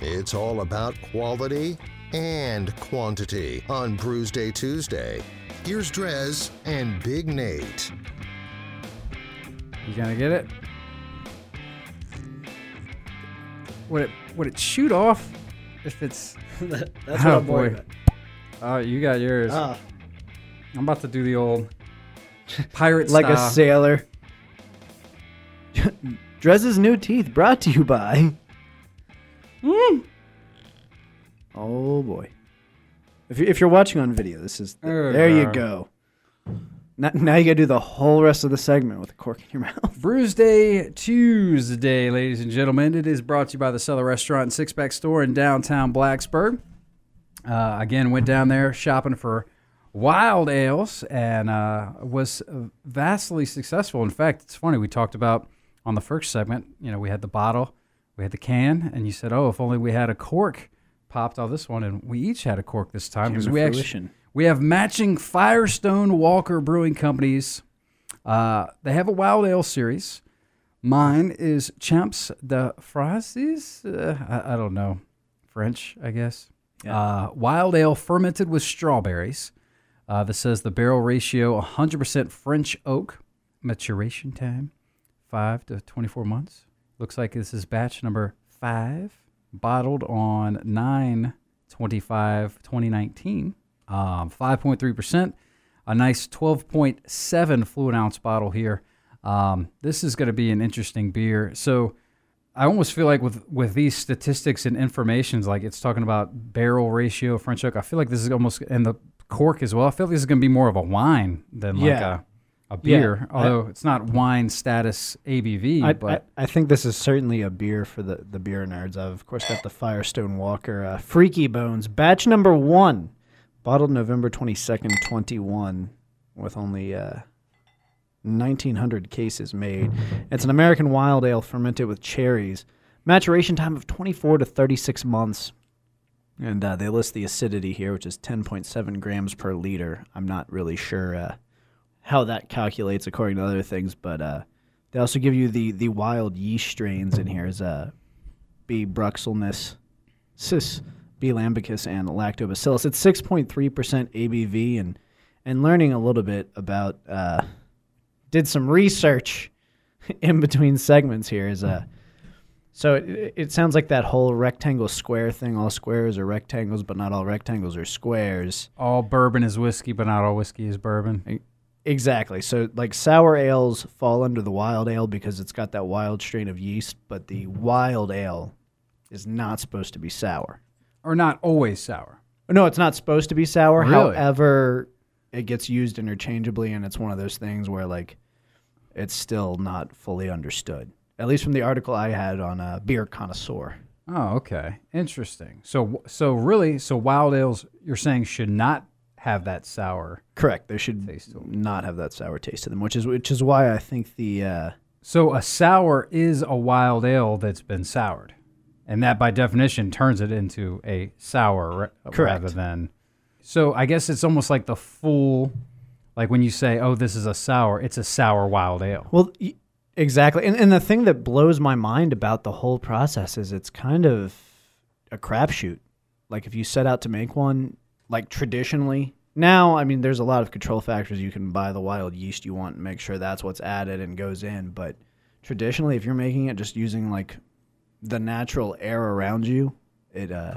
It's all about quality and quantity on Brews Day Tuesday. Here's Drez and Big Nate. You gonna get it? Would it would it shoot off if it's? That's Oh, what I'm boy. about. Oh, you got yours. Ah, I'm about to do the old pirate like a sailor. Drez's new teeth brought to you by. Oh boy! If you, if you're watching on video, this is There there you go. Now, now you gotta do the whole rest of the segment with a cork in your mouth. Brews Day Tuesday, ladies and gentlemen. It is brought to you by the Cellar Restaurant and Six Pack Store in downtown Blacksburg. Uh, again, went down there shopping for wild ales and uh, was vastly successful. In fact, it's funny. We talked about on the first segment, you know, we had the bottle, we had the can, and you said, oh, if only we had a cork popped off this one. And we each had a cork this time because we actually. We have matching Firestone Walker Brewing Companies. Uh, they have a wild ale series. Mine is Champs de Fraises. Uh, I, I don't know. French, I guess. Yeah. Uh, wild ale fermented with strawberries. Uh, this says the barrel ratio 100% French oak. Maturation time 5 to 24 months. Looks like this is batch number 5, bottled on 9 25 2019 um, 5.3%, a nice 12.7 fluid ounce bottle here. Um, this is going to be an interesting beer. So I almost feel like with with these statistics and informations, like it's talking about barrel ratio, French oak. I feel like this is almost and the cork as well. I feel like this is going to be more of a wine than like Yeah. a a beer. I- although it's not wine status ABV, I, but I, I think this is certainly a beer for the, the beer nerds. I've, of course, got the Firestone Walker uh, Krieky Bones, batch number one, bottled November 22nd, 21, with only uh, 1,900 cases made. It's an American wild ale fermented with cherries. Maturation time of 24 to 36 months. And uh, they list the acidity here, which is 10.7 grams per liter. I'm not really sure uh, how that calculates according to other things, but uh, they also give you the the wild yeast strains in here as uh, B. bruxelnus, cis, B. lambicus, and lactobacillus. It's 6.3% ABV, and and learning a little bit about uh, did some research in between segments here is uh so it, it sounds like that whole rectangle square thing. All squares are rectangles, but not all rectangles are squares. all bourbon is whiskey, but not all whiskey is bourbon. Exactly. So like sour ales fall under the wild ale because it's got that wild strain of yeast, but the wild ale is not supposed to be sour. Or not always sour. No, it's not supposed to be sour. Really? However, it gets used interchangeably and it's one of those things where like it's still not fully understood. At least from the article I had on uh, Beer Connoisseur. Oh, okay. Interesting. So so really, so wild ales you're saying should not have that sour. Correct. They should Taste not have that sour taste to them, which is which is why I think the uh, So a sour is a wild ale that's been soured. And that by definition turns it into a sour ra- rather than So I guess it's almost like the full like when you say, "Oh, this is a sour," it's a sour wild ale. Well, y- exactly. And, and the thing that blows my mind about the whole process is it's kind of a crapshoot. Like if you set out to make one, like traditionally, now, I mean, there's a lot of control factors. You can buy the wild yeast you want and make sure that's what's added and goes in. But traditionally, if you're making it just using like the natural air around you, it uh,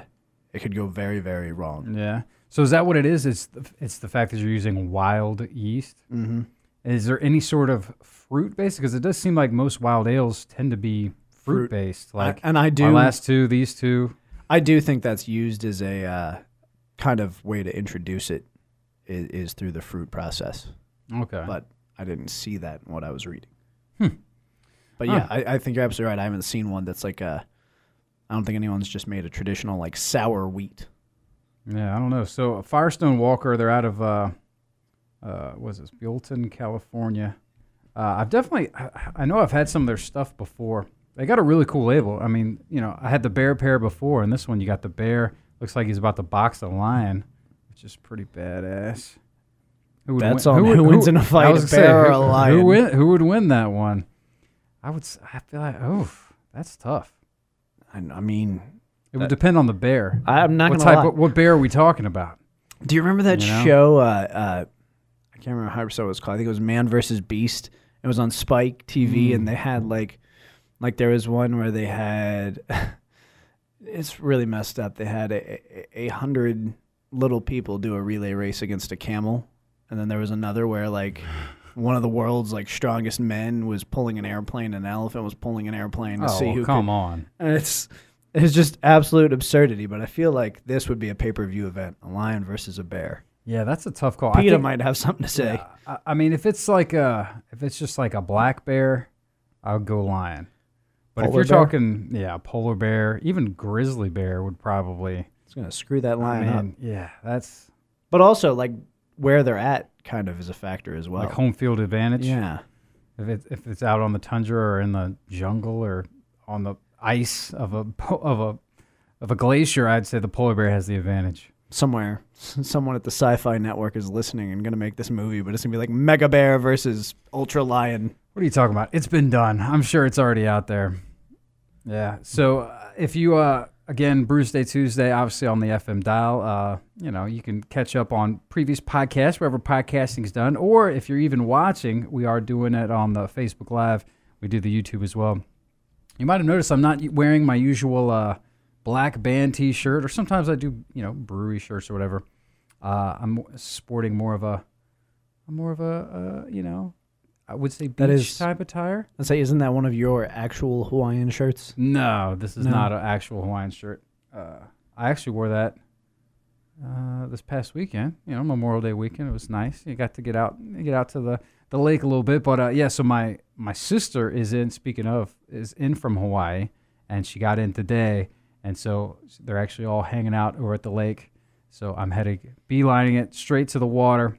it could go very, very wrong. Yeah. So is that what it is? It's the, it's the fact that you're using wild yeast. Mm-hmm. Is there any sort of fruit based? Because it does seem like most wild ales tend to be fruit based. Like and I do last two, these two. I do think that's used as a uh, kind of way to introduce it is, is through the fruit process. Okay. But I didn't see that in what I was reading. Hmm. But yeah, I, I think you're absolutely right. I haven't seen one that's like a. I don't think anyone's just made a traditional like sour wheat. Yeah, I don't know. So Firestone Walker, they're out of uh, uh, what is this Buellton, California. Uh, I've definitely, I, I know I've had some of their stuff before. They got a really cool label. I mean, you know, I had the bear pair before, and this one you got the bear. Looks like he's about to box the lion, which is pretty badass. Who Bets on who wins in a fight, I a was bear gonna or a lion. Who, win, who would win that one? I would. s- I feel like, oh, that's tough. I, I mean, It would depend on the bear. I'm not what gonna type? lie. Of, what bear are we talking about? Do you remember that You know? show? Uh, uh, I can't remember how episode it was called. I think it was Man versus Beast. It was on Spike TV, Mm. and they had like, like there was one where they had. it's really messed up. They had a, a, hundred little people do a relay race against a camel, and then there was another where like. One of the world's like strongest men was pulling an airplane. An elephant was pulling an airplane to Oh, see who come could, on. and it's it's just absolute absurdity. But I feel like this would be a pay per view event: a lion versus a bear. Yeah, that's a tough call. Think- might have something to say. Yeah, I, I mean, if it's like a, if it's just like a black bear, I'll go lion. But if you're bear? talking, yeah, polar bear, even grizzly bear would probably. It's gonna screw that I lion up. yeah, that's But also, like where they're at, kind of is a factor as well. like home field advantage. yeah, If it's if it's out on the tundra or in the jungle or on the ice of a of a of a glacier, I'd say the polar bear has the advantage. Somewhere, someone at the Sci-Fi Network is listening and gonna make this movie, but it's gonna be like Mega Bear versus Ultra Lion. What are you talking about? It's been done. I'm sure it's already out there. Yeah. So uh, if you uh again Brews Day Tuesday, obviously on the FM dial, uh, you know you can catch up on previous podcasts wherever podcasting's done, or if you're even watching, we are doing it on the Facebook Live. We do the YouTube as well. You might have noticed I'm not wearing my usual uh, black band T-shirt, or sometimes I do, you know, brewery shirts or whatever. Uh, I'm sporting more of a, more of a, uh, you know, I would say beach That is- type attire. Let's say, isn't that one of your actual Hawaiian shirts? No, this is No. not an actual Hawaiian shirt. Uh, I actually wore that uh, this past weekend. You know, Memorial Day weekend. It was nice. You got to get out, get out to the, the lake a little bit. But uh, yeah, so my my sister is in. Speaking of, is in from Hawaii, and she got in today, and so they're actually all hanging out over at the lake. So I'm heading, beelining it straight to the water.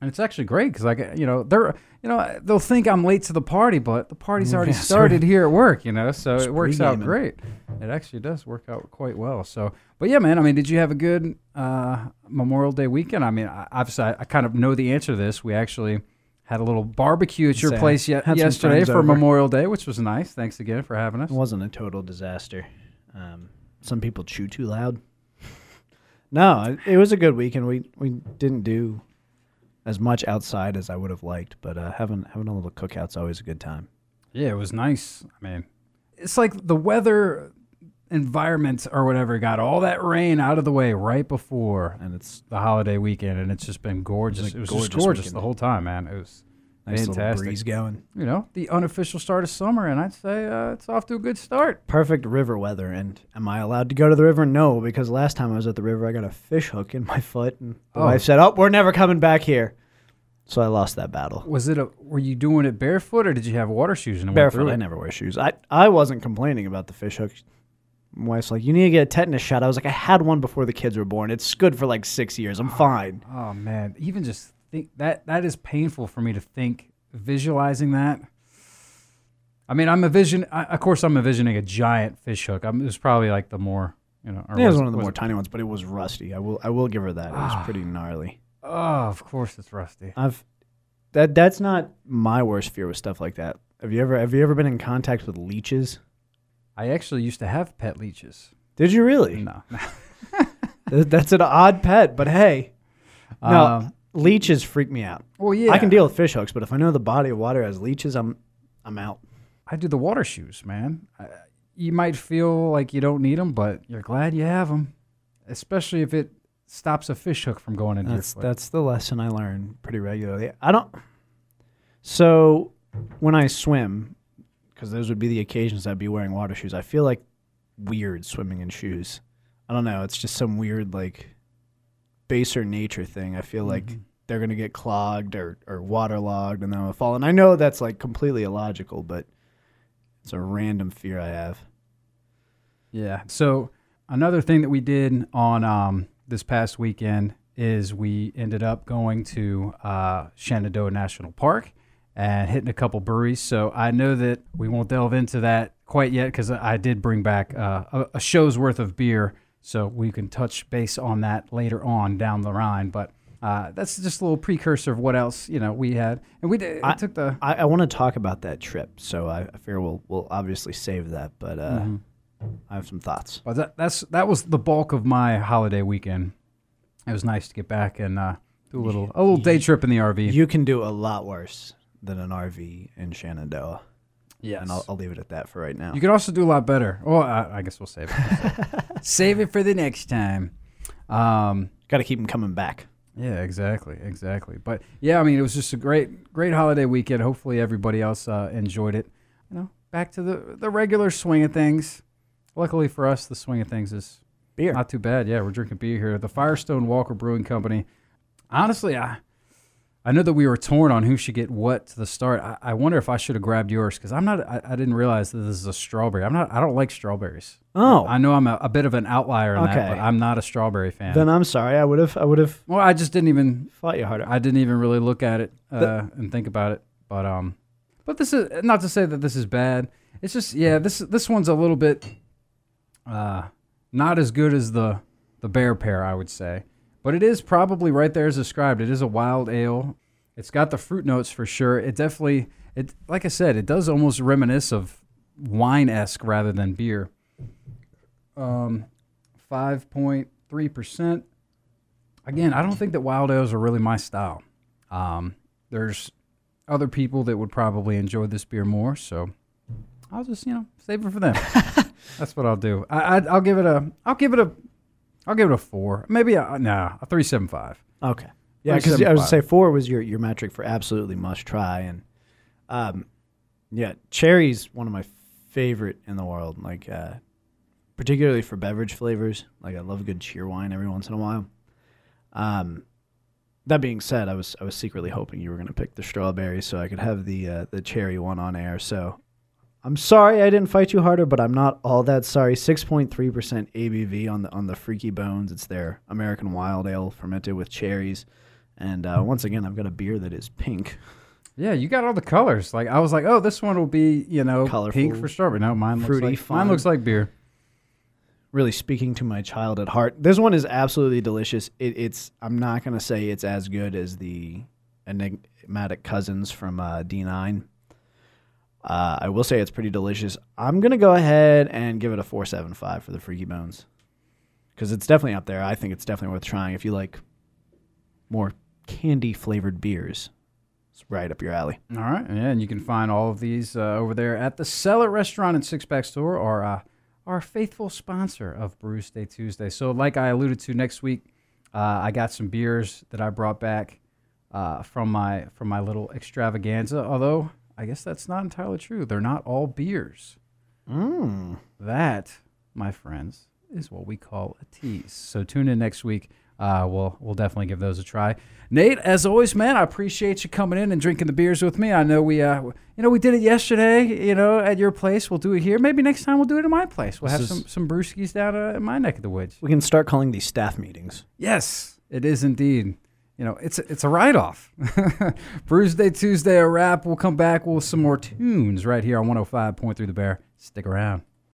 And it's actually great because I get, you know, they're, you know, they'll think I'm late to the party, but the party's already Yeah, started here at work, you know, so Just it works out great. It actually does work out quite well. So, but yeah, man, I mean, did you have a good uh, Memorial Day weekend? I mean, I, obviously, I, I kind of know the answer to this. We actually had a little barbecue at your place ye- yesterday for over. Memorial Day, which was nice. Thanks again for having us. It wasn't a total disaster. Um, some people chew too loud. no, it, it was a good weekend. We we didn't do as much outside as I would have liked, but uh, having having a little cookout's always a good time. Yeah, it was nice. I mean, it's like the weather environment or whatever got all that rain out of the way right before And it's the holiday weekend, and it's just been gorgeous. It was a just gorgeous gorgeous weekend. the whole time, man. It was nice little fantastic. breeze going. You know, the unofficial start of summer, and I'd say uh, it's off to a good start. Perfect river weather. And am I allowed to go to the river? No, because last time I was at the river, I got a fish hook in my foot, and the Oh. wife said, "Oh, we're never coming back here." So I lost that battle. Was it a? Were you doing it barefoot, or did you have water shoes and Barefoot. I never wear shoes. I I wasn't complaining about the fish hook. My wife's like, "You need to get a tetanus shot." I was like, "I had one before the kids were born. It's good for like six years. I'm fine." Oh man, even just think that that is painful for me to think visualizing that. I mean, I'm a vision. I, of course, I'm envisioning a giant fish hook. I'm, it was probably like the more, you know. it was one of the more tiny ones, but it was rusty. I will I will give her that. It was Ah. pretty gnarly. Oh, of course, it's rusty. I've that that's not my worst fear with stuff like that. Have you ever have you ever been in contact with leeches? I actually used to have pet leeches. Did you really? No, That's an odd pet, but hey, no, Um, leeches freak me out. well, yeah, I can deal with fish hooks, but if I know the body of water has leeches, I'm I'm out. I do the water shoes, man. I, you might feel like you don't need them, but you're glad you have them, especially if it stops a fish hook from going into That's your foot. that's the lesson I learn pretty regularly. I don't. So when I swim, because those would be the occasions I'd be wearing water shoes, I feel like weird swimming in shoes. I don't know. It's just some weird like baser nature thing. I feel like Mhm. they're gonna get clogged or or waterlogged and then I'll fall. And I know that's like completely illogical, but it's a random fear I have. Yeah. So another thing that we did on um, this past weekend is we ended up going to uh, Shenandoah National Park and hitting a couple breweries. So I know that we won't delve into that quite yet because I did bring back uh, a, a show's worth of beer. So we can touch base on that later on down the line. But uh, that's just a little precursor of what else you know we had, and we did. I- took the I, I want to talk about that trip, so I, I fear we'll we'll obviously save that. But uh, Mhm. I have some thoughts. But that, that's that was the bulk of my holiday weekend. It was nice to get back and uh, do a little a little day trip in the RV. You can do a lot worse than an RV in Shenandoah. yes. And I'll, I'll leave it at that for right now. You could also do a lot better. Well, I, I guess we'll save it. save it for the next time. Um, Got to keep them coming back. yeah, exactly, exactly. But yeah, I mean, it was just a great, great holiday weekend. Hopefully, everybody else uh, enjoyed it. You know, back to the the regular swing of things. Luckily for us, the swing of things is Beer. not too bad. Yeah, we're drinking beer here. The Firestone Walker Brewing Company. Honestly, I I know that we were torn on who should get what to the start. I, I wonder if I should have grabbed yours because I'm not. I, I didn't realize that this is a strawberry. I'm not. I don't like strawberries. oh, I know I'm a, a bit of an outlier in that, Okay. but I'm not a strawberry fan. then I'm sorry. I would have. I would have well, I just didn't even. fought you harder. I didn't even really look at it uh, and think about it. But um, but this is not to say that this is bad. It's just yeah, this this one's a little bit uh, not as good as the the bear pair, I would say. But it is probably right there as described. It is a wild ale. It's got the fruit notes for sure. It definitely it like I said, it does almost reminisce of wine esque rather than beer. Um, five point three percent. Again, I don't think that wild ales are really my style. Um, there's other people that would probably enjoy this beer more, so I'll just you know save it for them. That's what I'll do. I, I I'll give it a I'll give it a I'll give it a four, maybe a nah a three seven five. Okay. Yeah, because I was gonna say four was your your metric for absolutely must try, and um, yeah, cherry's one of my favorite in the world. Like, uh, particularly for beverage flavors. Like, I love a good Cheerwine every once in a while. Um, that being said, I was I was secretly hoping you were gonna pick the strawberry so I could have the uh, the cherry one on air. So. I'm sorry I didn't fight you harder, but I'm not all that sorry. 6.3% ABV on the on the Krieky Bones. It's their American Wild Ale fermented with cherries. And uh, once again, I've got a beer that is pink. Yeah, you got all the colors. Like I was like, oh, this one will be you know Colorful, pink for strawberry. No, mine looks fruity, like fun. mine looks like beer. Really speaking to my child at heart. This one is absolutely delicious. It, it's I'm not gonna say it's as good as the enigmatic cousins from uh, D9. Uh, I will say it's pretty delicious. I'm gonna go ahead and give it a 4.75 for the Krieky Bones because it's definitely up there. I think it's definitely worth trying if you like more candy flavored beers. It's right up your alley. All right, and you can find all of these uh, over there at the Cellar Restaurant and Six Pack Store, or uh, our faithful sponsor of Brews Day Tuesday. So, like I alluded to, next week uh, I got some beers that I brought back uh, from my from my little extravaganza. Although I guess that's not entirely true. They're not all beers. Mm. That, my friends, is what we call a tease. So tune in next week. Uh, we'll we'll definitely give those a try. Nate, as always, man, I appreciate you coming in and drinking the beers with me. I know we, uh, you know, we did it yesterday. You know, at your place. We'll do it here. Maybe next time we'll do it at my place. We'll This have some some brewskis down uh, in my neck of the woods. We can start calling these staff meetings. Yes, it is indeed. You know, it's a, it's a write off. Brews Day Tuesday, a wrap. We'll come back with some more tunes right here on 105.3 The Bear. Stick around.